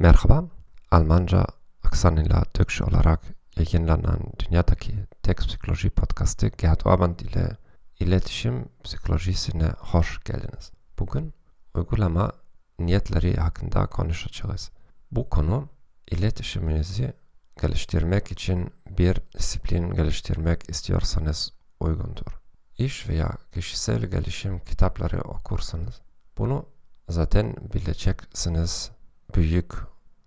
Merhaba, Almanca aksanıyla Türkçe olarak yayınlanan dünyadaki tek psikoloji podcastı Gerhard Orband ile iletişim psikolojisine hoş geldiniz. Bugün uygulama niyetleri hakkında konuşacağız. Bu konu iletişiminizi geliştirmek için bir disiplin geliştirmek istiyorsanız uygundur. İş veya kişisel gelişim kitapları okursanız bunu zaten bileceksiniz büyük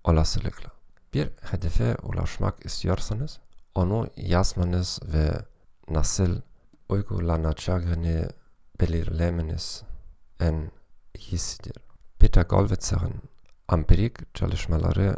olasılıkla. Bir hedefe ulaşmak istiyorsanız onu yazmanız ve nasıl uygulanacağını belirlemeniz en iyisidir. Peter Golwitzer'in empirik çalışmaları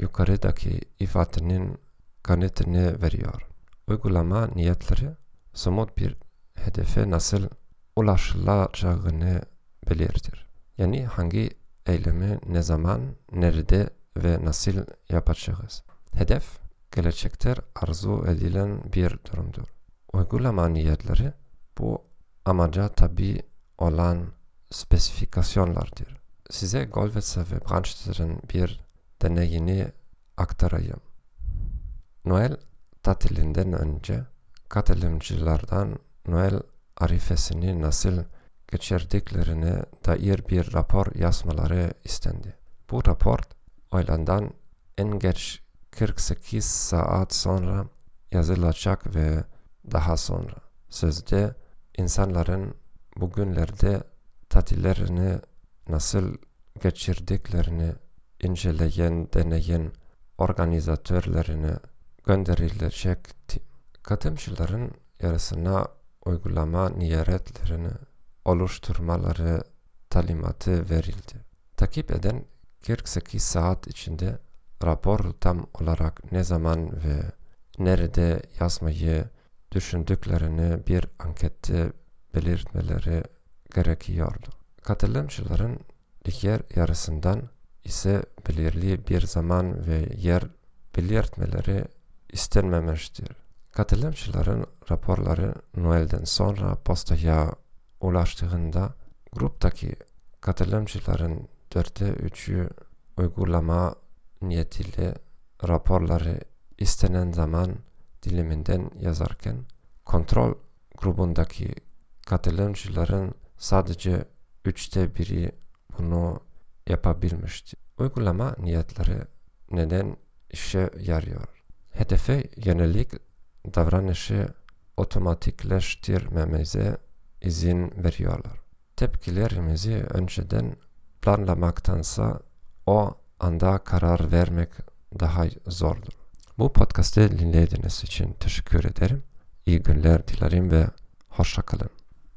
yukarıdaki ifadenin kanıtını veriyor. Uygulama niyetleri somut bir hedefe nasıl ulaşılacağını belirtir. Yani hangi eylemi ne zaman, nerede ve nasıl yapacağız. Hedef, gelecekte arzu edilen bir durumdur. Uygulama niyetleri bu amaca tabi olan spesifikasyonlardır. Size Golvetzer ve Brandsted'in bir deneyini aktarayım. Noel tatilinden önce katılımcılardan Noel arifesini nasıl geçirdiklerine dair bir rapor yazmaları istendi. Bu rapor oylandan en geç 48 saat sonra yazılacak ve daha sonra sözde insanların bugünlerde tatillerini nasıl geçirdiklerini inceleyen deneyen organizatörlerine gönderilecekti. Katılımcıların yarısına uygulama niyetlerini oluşturmaları talimatı verildi. Takip eden 48 saat içinde raporu tam olarak ne zaman ve nerede yazmayı düşündüklerini bir ankette belirtmeleri gerekiyordu. Katılımcıların diğer yarısından ise belirli bir zaman ve yer belirtmeleri istenmemiştir. Katılımcıların raporları Noel'den sonra postaya ulaştığında gruptaki katılımcıların dörtte üçü uygulama niyetiyle raporları istenen zaman diliminden yazarken kontrol grubundaki katılımcıların sadece üçte biri bunu yapabilmişti. Uygulama niyetleri neden işe yarıyor? Hedefe yönelik davranışı otomatikleştirmemize izin veriyorlar. Tepkilerimizi önceden planlamaktansa o anda karar vermek daha zordur. Bu podcast'ı dinlediğiniz için teşekkür ederim. İyi günler dilerim ve hoşçakalın.